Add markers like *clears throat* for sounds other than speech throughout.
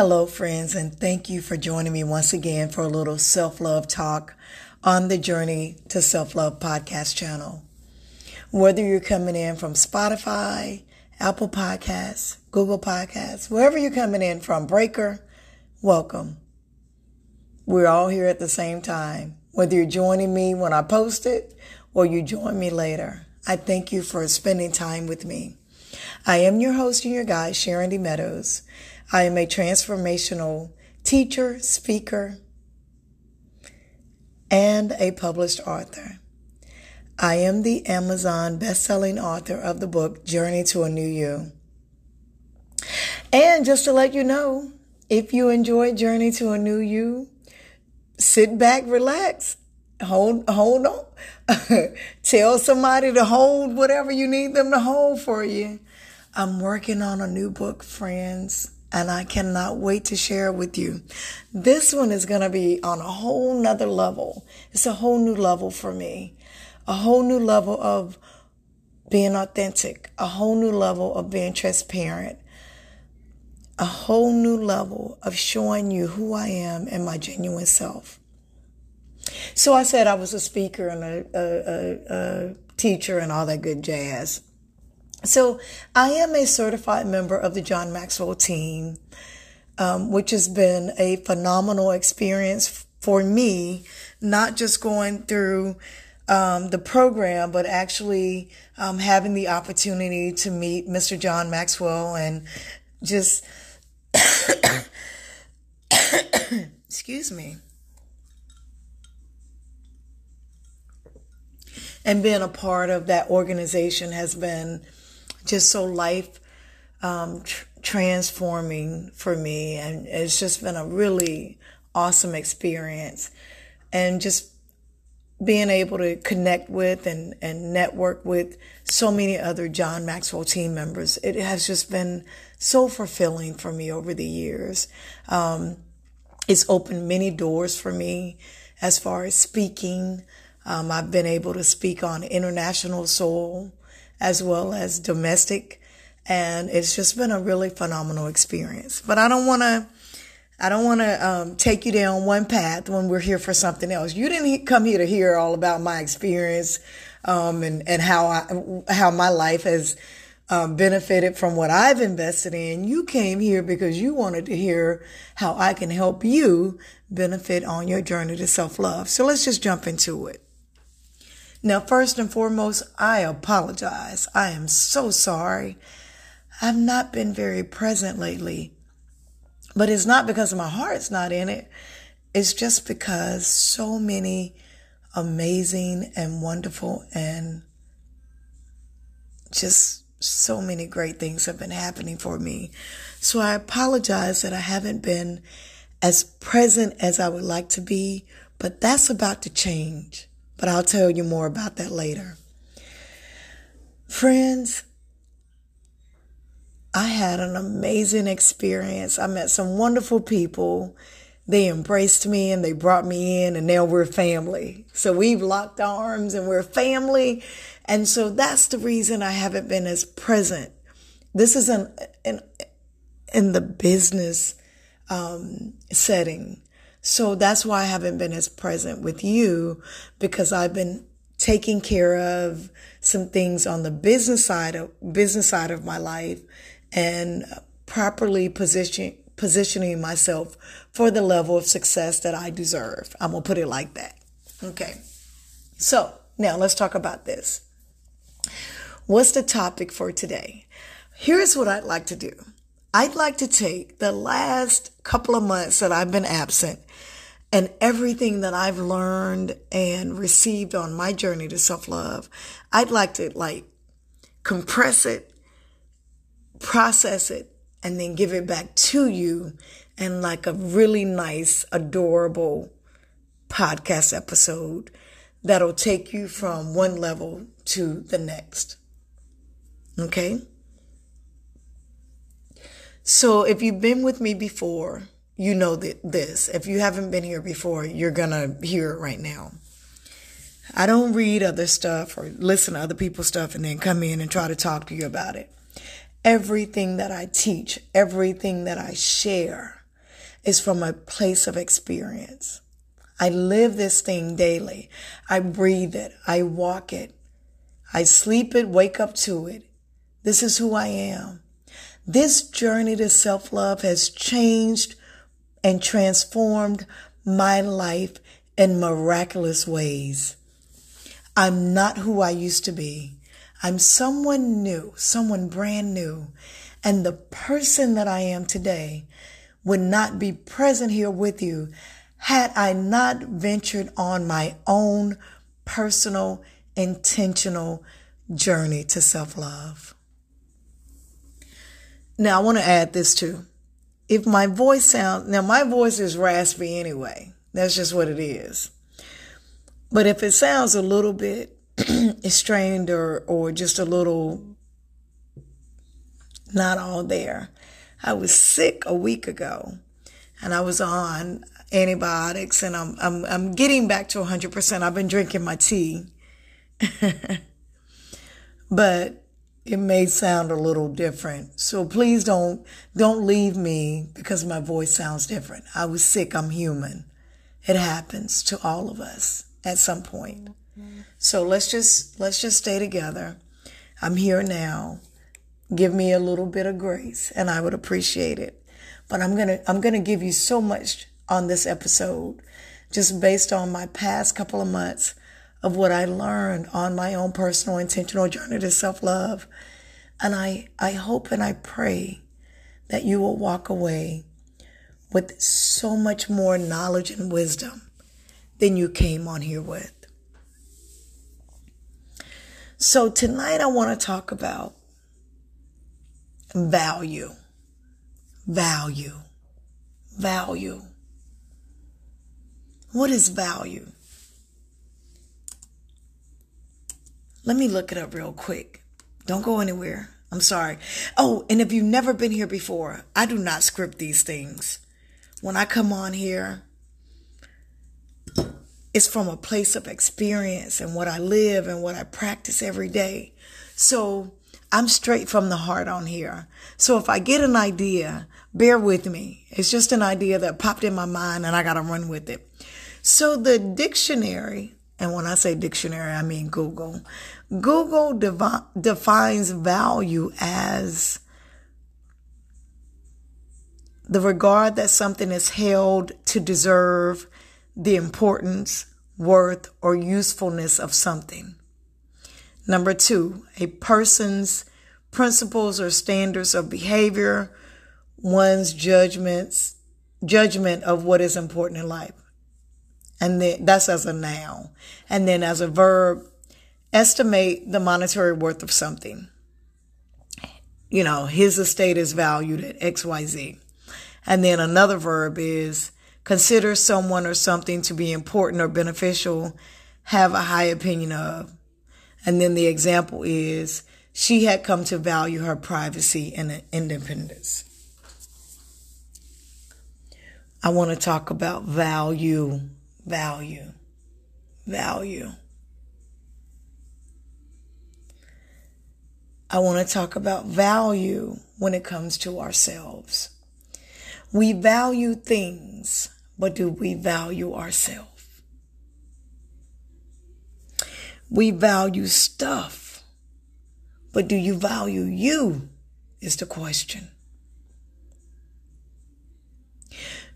Hello, friends, and thank you for joining me once again for a little self love talk on the Journey to Self Love podcast channel. Whether you're coming in from Spotify, Apple Podcasts, Google Podcasts, wherever you're coming in from, Breaker, welcome. We're all here at the same time. Whether you're joining me when I post it or you join me later, I thank you for spending time with me. I am your host and your guide, Sharon D. Meadows. I am a transformational teacher, speaker, and a published author. I am the Amazon best-selling author of the book Journey to a New You. And just to let you know, if you enjoy Journey to a New You, sit back, relax, hold hold on. *laughs* Tell somebody to hold whatever you need them to hold for you. I'm working on a new book, friends and I cannot wait to share it with you. This one is going to be on a whole nother level. It's a whole new level for me, a whole new level of being authentic, a whole new level of being transparent, a whole new level of showing you who I am and my genuine self. So I said I was a speaker and a, a, a, a teacher and all that good jazz. So I am a certified member of the John Maxwell team, um, which has been a phenomenal experience for me, not just going through um, the program, but actually um, having the opportunity to meet Mr. John Maxwell and just, *coughs* excuse me, and being a part of that organization has been just so life um, tr- transforming for me. And it's just been a really awesome experience. And just being able to connect with and, and network with so many other John Maxwell team members, it has just been so fulfilling for me over the years. Um, it's opened many doors for me as far as speaking. Um, I've been able to speak on international soul as well as domestic. And it's just been a really phenomenal experience. But I don't want to, I don't want to um, take you down one path when we're here for something else. You didn't come here to hear all about my experience um, and and how I how my life has um, benefited from what I've invested in. You came here because you wanted to hear how I can help you benefit on your journey to self love. So let's just jump into it. Now, first and foremost, I apologize. I am so sorry. I've not been very present lately, but it's not because my heart's not in it. It's just because so many amazing and wonderful and just so many great things have been happening for me. So I apologize that I haven't been as present as I would like to be, but that's about to change but I'll tell you more about that later. Friends, I had an amazing experience. I met some wonderful people. They embraced me and they brought me in, and now we're family. So we've locked arms and we're family. And so that's the reason I haven't been as present. This is an, in, in the business um, setting. So that's why I haven't been as present with you because I've been taking care of some things on the business side of business side of my life and properly position, positioning myself for the level of success that I deserve. I'm going to put it like that. Okay. So now let's talk about this. What's the topic for today? Here's what I'd like to do. I'd like to take the last couple of months that I've been absent and everything that I've learned and received on my journey to self love, I'd like to like compress it, process it, and then give it back to you and like a really nice, adorable podcast episode that'll take you from one level to the next. Okay? So if you've been with me before, you know that this. If you haven't been here before, you're going to hear it right now. I don't read other stuff or listen to other people's stuff and then come in and try to talk to you about it. Everything that I teach, everything that I share, is from a place of experience. I live this thing daily. I breathe it. I walk it. I sleep it, wake up to it. This is who I am. This journey to self love has changed and transformed my life in miraculous ways. I'm not who I used to be. I'm someone new, someone brand new. And the person that I am today would not be present here with you had I not ventured on my own personal, intentional journey to self love. Now, I want to add this too. If my voice sounds, now my voice is raspy anyway. That's just what it is. But if it sounds a little bit *clears throat* strained or, or just a little not all there, I was sick a week ago and I was on antibiotics and I'm, I'm, I'm getting back to 100%. I've been drinking my tea. *laughs* but it may sound a little different. So please don't, don't leave me because my voice sounds different. I was sick. I'm human. It happens to all of us at some point. So let's just, let's just stay together. I'm here now. Give me a little bit of grace and I would appreciate it. But I'm going to, I'm going to give you so much on this episode just based on my past couple of months of what I learned on my own personal intentional journey to self love. And I, I hope and I pray that you will walk away with so much more knowledge and wisdom than you came on here with. So tonight I want to talk about value, value, value. What is value? Let me look it up real quick. Don't go anywhere. I'm sorry. Oh, and if you've never been here before, I do not script these things. When I come on here, it's from a place of experience and what I live and what I practice every day. So I'm straight from the heart on here. So if I get an idea, bear with me. It's just an idea that popped in my mind and I got to run with it. So the dictionary and when I say dictionary, I mean Google. Google devi- defines value as the regard that something is held to deserve the importance, worth, or usefulness of something. Number two, a person's principles or standards of behavior, one's judgments, judgment of what is important in life. And then that's as a noun. And then as a verb, estimate the monetary worth of something. You know, his estate is valued at XYZ. And then another verb is consider someone or something to be important or beneficial, have a high opinion of. And then the example is she had come to value her privacy and independence. I want to talk about value value. Value. I want to talk about value when it comes to ourselves. We value things, but do we value ourselves? We value stuff, but do you value you? Is the question.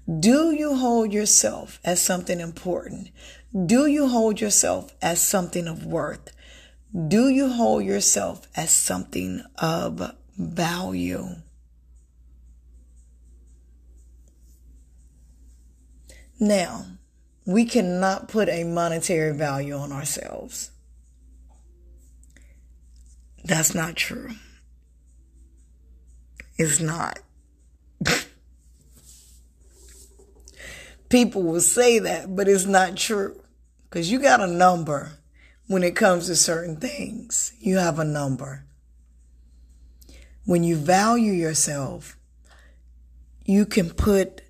Do you hold yourself as something important? Do you hold yourself as something of worth? Do you hold yourself as something of value? Now, we cannot put a monetary value on ourselves. That's not true. It's not. *laughs* people will say that, but it's not true. Because you got a number when it comes to certain things. You have a number. When you value yourself, you can put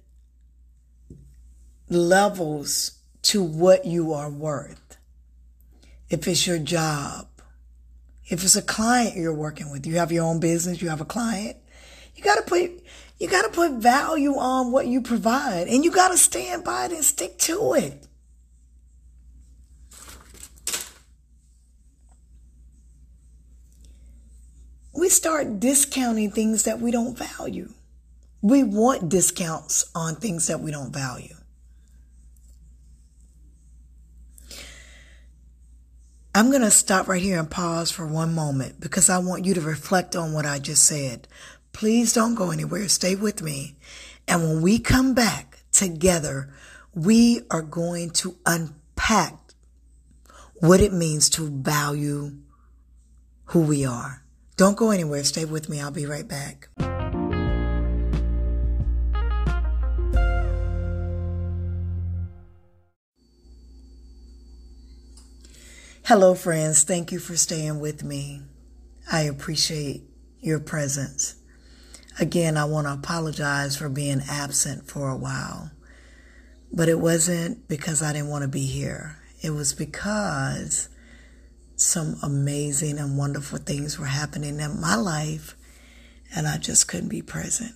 levels to what you are worth. If it's your job, if it's a client you're working with, you have your own business, you have a client, You got to put you got to put value on what you provide and you got to stand by it and stick to it. We start discounting things that we don't value. We want discounts on things that we don't value. I'm going to stop right here and pause for one moment because I want you to reflect on what I just said. Please don't go anywhere. Stay with me. And when we come back together, we are going to unpack what it means to value who we are. Don't go anywhere. Stay with me. I'll be right back. Hello, friends. Thank you for staying with me. I appreciate your presence. Again, I want to apologize for being absent for a while, but it wasn't because I didn't want to be here. It was because some amazing and wonderful things were happening in my life, and I just couldn't be present.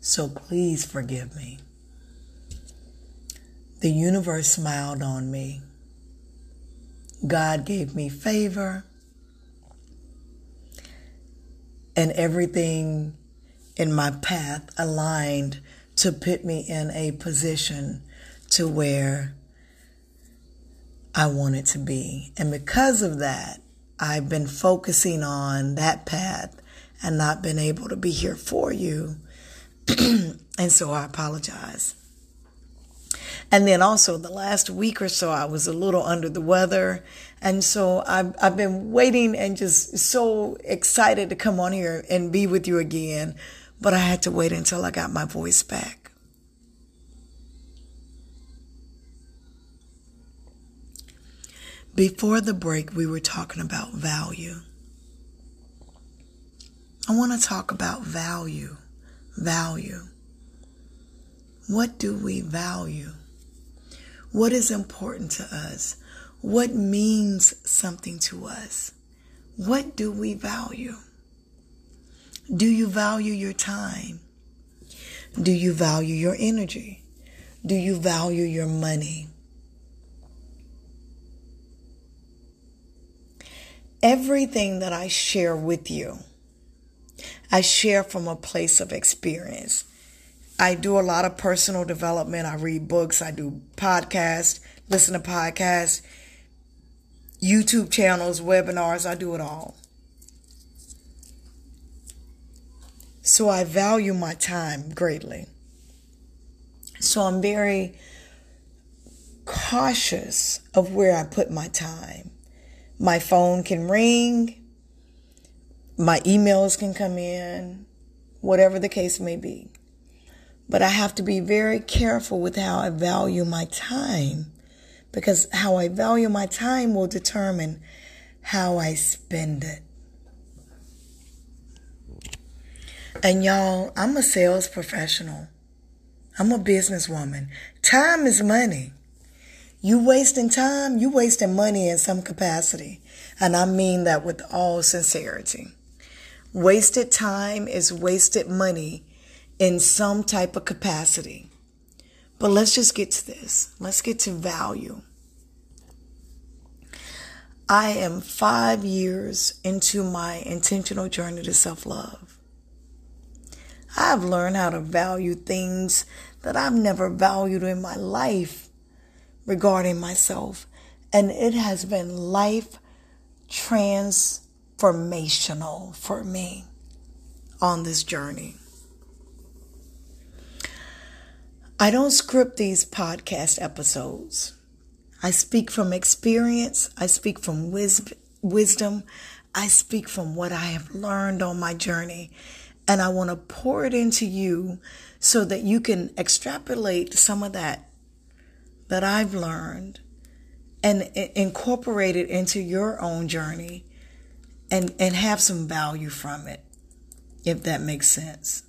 So please forgive me. The universe smiled on me. God gave me favor. And everything in my path aligned to put me in a position to where I wanted to be. And because of that, I've been focusing on that path and not been able to be here for you. *clears throat* and so I apologize. And then also the last week or so, I was a little under the weather. And so I've, I've been waiting and just so excited to come on here and be with you again. But I had to wait until I got my voice back. Before the break, we were talking about value. I want to talk about value. Value. What do we value? What is important to us? What means something to us? What do we value? Do you value your time? Do you value your energy? Do you value your money? Everything that I share with you, I share from a place of experience. I do a lot of personal development. I read books. I do podcasts, listen to podcasts, YouTube channels, webinars. I do it all. So I value my time greatly. So I'm very cautious of where I put my time. My phone can ring, my emails can come in, whatever the case may be. But I have to be very careful with how I value my time because how I value my time will determine how I spend it. And y'all, I'm a sales professional. I'm a businesswoman. Time is money. You wasting time, you wasting money in some capacity. And I mean that with all sincerity. Wasted time is wasted money in some type of capacity. But let's just get to this. Let's get to value. I am five years into my intentional journey to self love. I've learned how to value things that I've never valued in my life regarding myself. And it has been life transformational for me on this journey. I don't script these podcast episodes. I speak from experience. I speak from wis- wisdom. I speak from what I have learned on my journey. And I want to pour it into you so that you can extrapolate some of that that I've learned and incorporate it into your own journey and, and have some value from it, if that makes sense.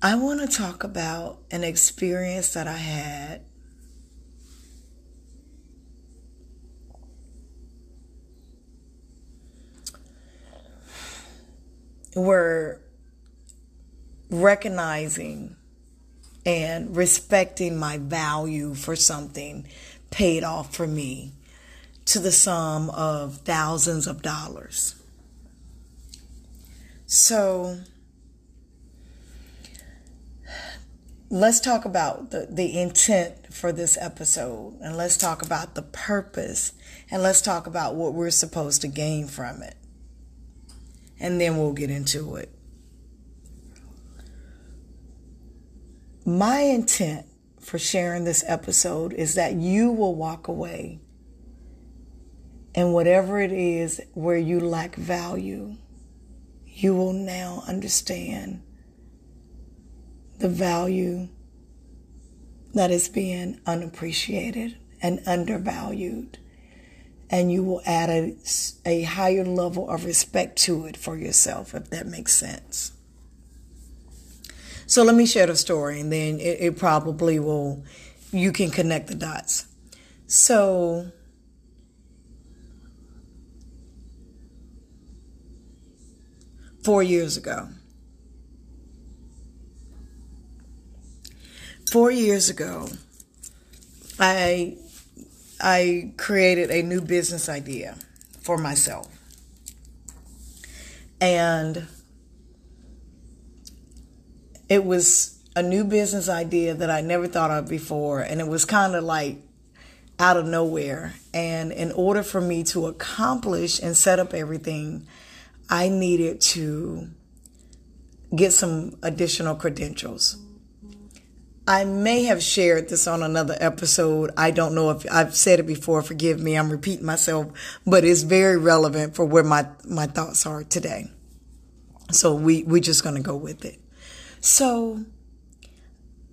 I want to talk about an experience that I had where recognizing and respecting my value for something paid off for me to the sum of thousands of dollars. So, let's talk about the, the intent for this episode and let's talk about the purpose and let's talk about what we're supposed to gain from it. And then we'll get into it. My intent for sharing this episode is that you will walk away and whatever it is where you lack value, you will now understand the value that is being unappreciated and undervalued. And you will add a, a higher level of respect to it for yourself, if that makes sense. So let me share the story and then it, it probably will, you can connect the dots. So, four years ago, four years ago, I I created a new business idea for myself. And it was a new business idea that I never thought of before. And it was kind of like out of nowhere. And in order for me to accomplish and set up everything, I needed to get some additional credentials. I may have shared this on another episode. I don't know if I've said it before. Forgive me. I'm repeating myself, but it's very relevant for where my, my thoughts are today. So we, we're just going to go with it. So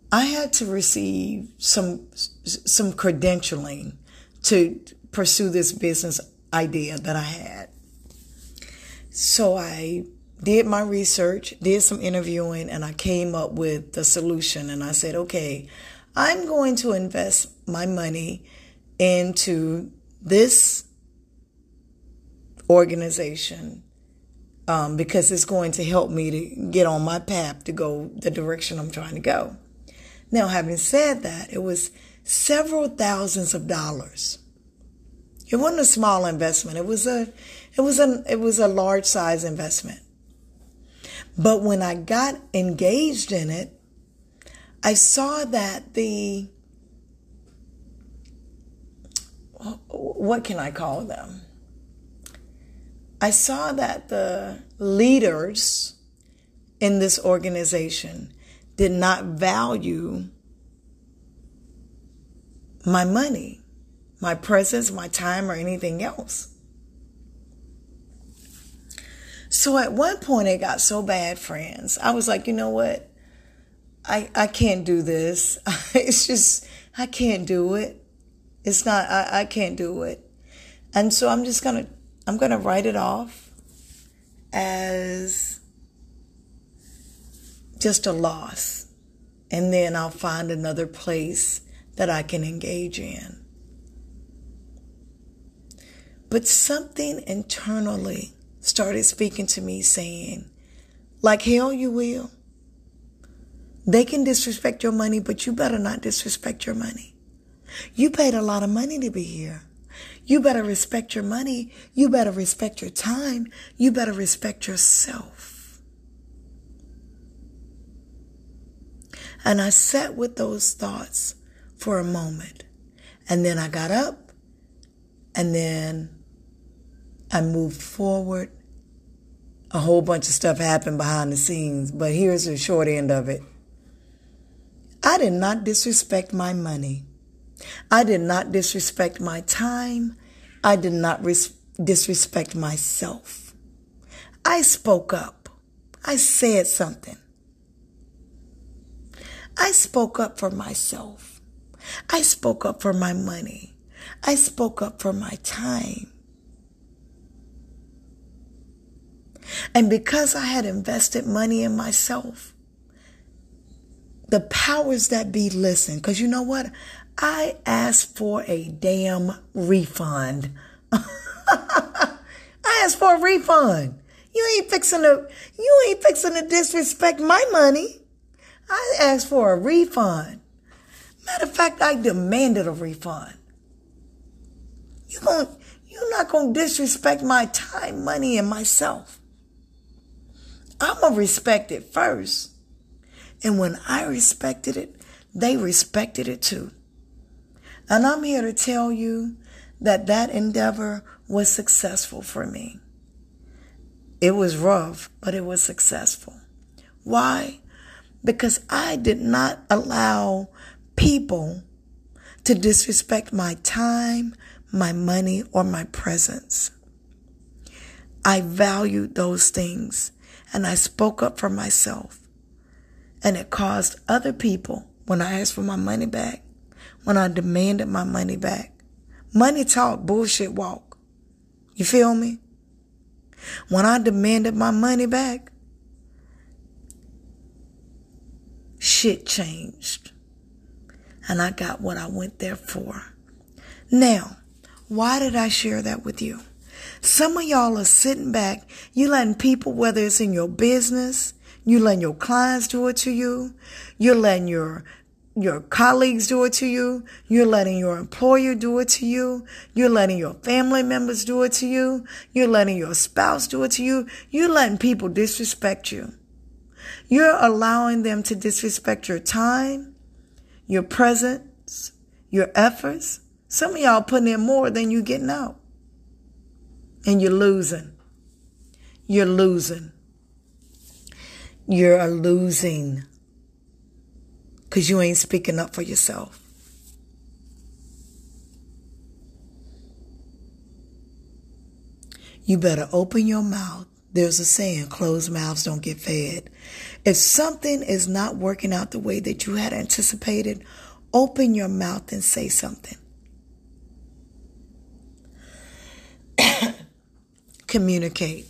I had to receive some some credentialing to pursue this business idea that I had. So I did my research, did some interviewing, and I came up with the solution. And I said, okay, I'm going to invest my money into this organization um, because it's going to help me to get on my path to go the direction I'm trying to go. Now, having said that, it was several thousands of dollars. It wasn't a small investment. It was a, it was a, it was a large size investment. But when I got engaged in it, I saw that the, what can I call them? I saw that the leaders in this organization did not value my money, my presence, my time, or anything else. So at one point it got so bad, friends. I was like, you know what? I I can't do this. *laughs* it's just I can't do it. It's not I, I can't do it. And so I'm just gonna I'm to write it off as just a loss. And then I'll find another place that I can engage in. But something internally started speaking to me saying, like hell you will. They can disrespect your money, but you better not disrespect your money. You paid a lot of money to be here. You better respect your money. You better respect your time. You better respect yourself. And I sat with those thoughts for a moment. And then I got up and then I moved forward. A whole bunch of stuff happened behind the scenes, but here's the short end of it. I did not disrespect my money. I did not disrespect my time. I did not res- disrespect myself. I spoke up. I said something. I spoke up for myself. I spoke up for my money. I spoke up for my time. And because I had invested money in myself, the powers that be listen. Because you know what? I asked for a damn refund. *laughs* I asked for a refund. You ain't fixing to, you ain't fixing to disrespect my money. I asked for a refund. Matter of fact, I demanded a refund. You going you're not going to disrespect my time, money, and myself. I'm going to respect it first. And when I respected it, they respected it too. And I'm here to tell you that that endeavor was successful for me. It was rough, but it was successful. Why? Because I did not allow people to disrespect my time, my money, or my presence. I valued those things and I spoke up for myself. And it caused other people, when I asked for my money back, when I demanded my money back, money talk, bullshit walk. You feel me? When I demanded my money back, shit changed. And I got what I went there for. Now, why did I share that with you? Some of y'all are sitting back, you letting people, whether it's in your business, you letting your clients do it to you, you're letting your your colleagues do it to you. You're letting your employer do it to you. You're letting your family members do it to you. You're letting your spouse do it to you. You're letting people disrespect you. You're allowing them to disrespect your time, your presence, your efforts. Some of y'all putting in more than you getting out. And you're losing. You're losing. You're losing because you ain't speaking up for yourself. You better open your mouth. There's a saying, closed mouths don't get fed. If something is not working out the way that you had anticipated, open your mouth and say something. *clears throat* Communicate.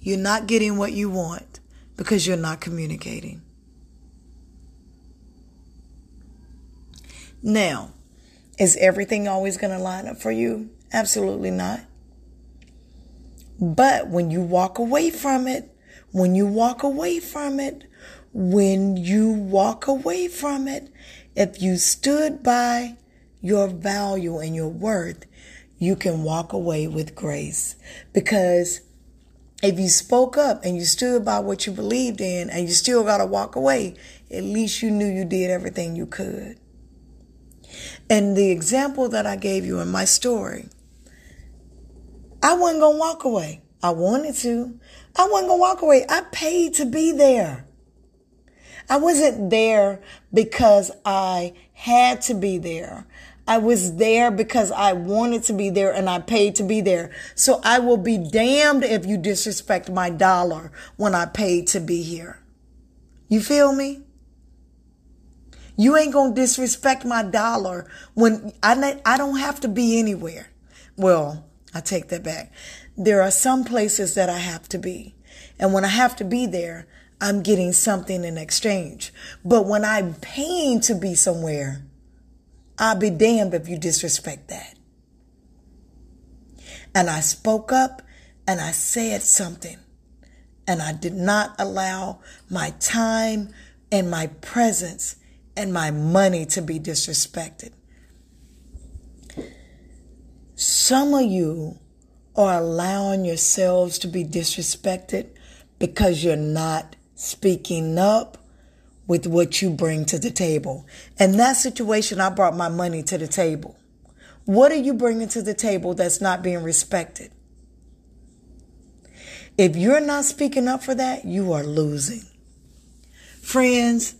You're not getting what you want because you're not communicating. Now, is everything always going to line up for you? Absolutely not. But when you walk away from it, when you walk away from it, when you walk away from it, if you stood by your value and your worth, you can walk away with grace. Because if you spoke up and you stood by what you believed in and you still got to walk away, at least you knew you did everything you could. And the example that I gave you in my story, I wasn't going to walk away. I wanted to. I wasn't going to walk away. I paid to be there. I wasn't there because I had to be there. I was there because I wanted to be there and I paid to be there. So I will be damned if you disrespect my dollar when I paid to be here. You feel me? You ain't going to disrespect my dollar when I, I don't have to be anywhere. Well, I take that back. There are some places that I have to be. And when I have to be there, I'm getting something in exchange. But when I'm paying to be somewhere, I'll be damned if you disrespect that. And I spoke up and I said something. And I did not allow my time and my presence and my money to be disrespected. Some of you are allowing yourselves to be disrespected because you're not speaking up with what you bring to the table. In that situation, I brought my money to the table. What are you bringing to the table that's not being respected? If you're not speaking up for that, you are losing. Friends,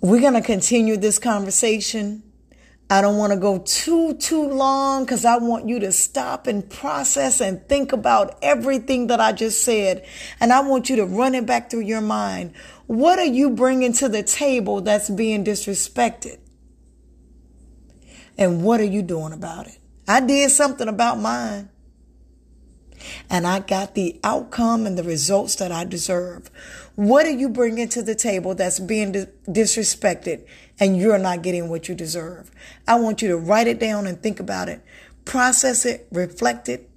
we're going to continue this conversation. I don't want to go too, too long because I want you to stop and process and think about everything that I just said. And I want you to run it back through your mind. What are you bringing to the table that's being disrespected? And what are you doing about it? I did something about mine. And I got the outcome and the results that I deserve. What are you bringing to the table that's being disrespected and you're not getting what you deserve? I want you to write it down and think about it, process it, reflect it,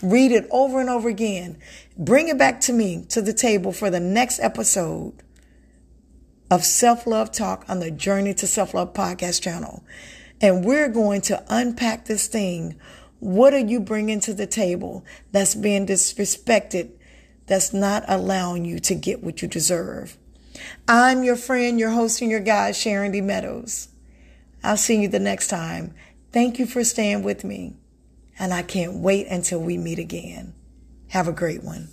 Read it over and over again. Bring it back to me to the table for the next episode of Self Love Talk on the Journey to Self Love podcast channel. And we're going to unpack this thing. What are you bringing to the table that's being disrespected, that's not allowing you to get what you deserve? I'm your friend, your host, and your guide, Sharon D. Meadows. I'll see you the next time. Thank you for staying with me. And I can't wait until we meet again. Have a great one.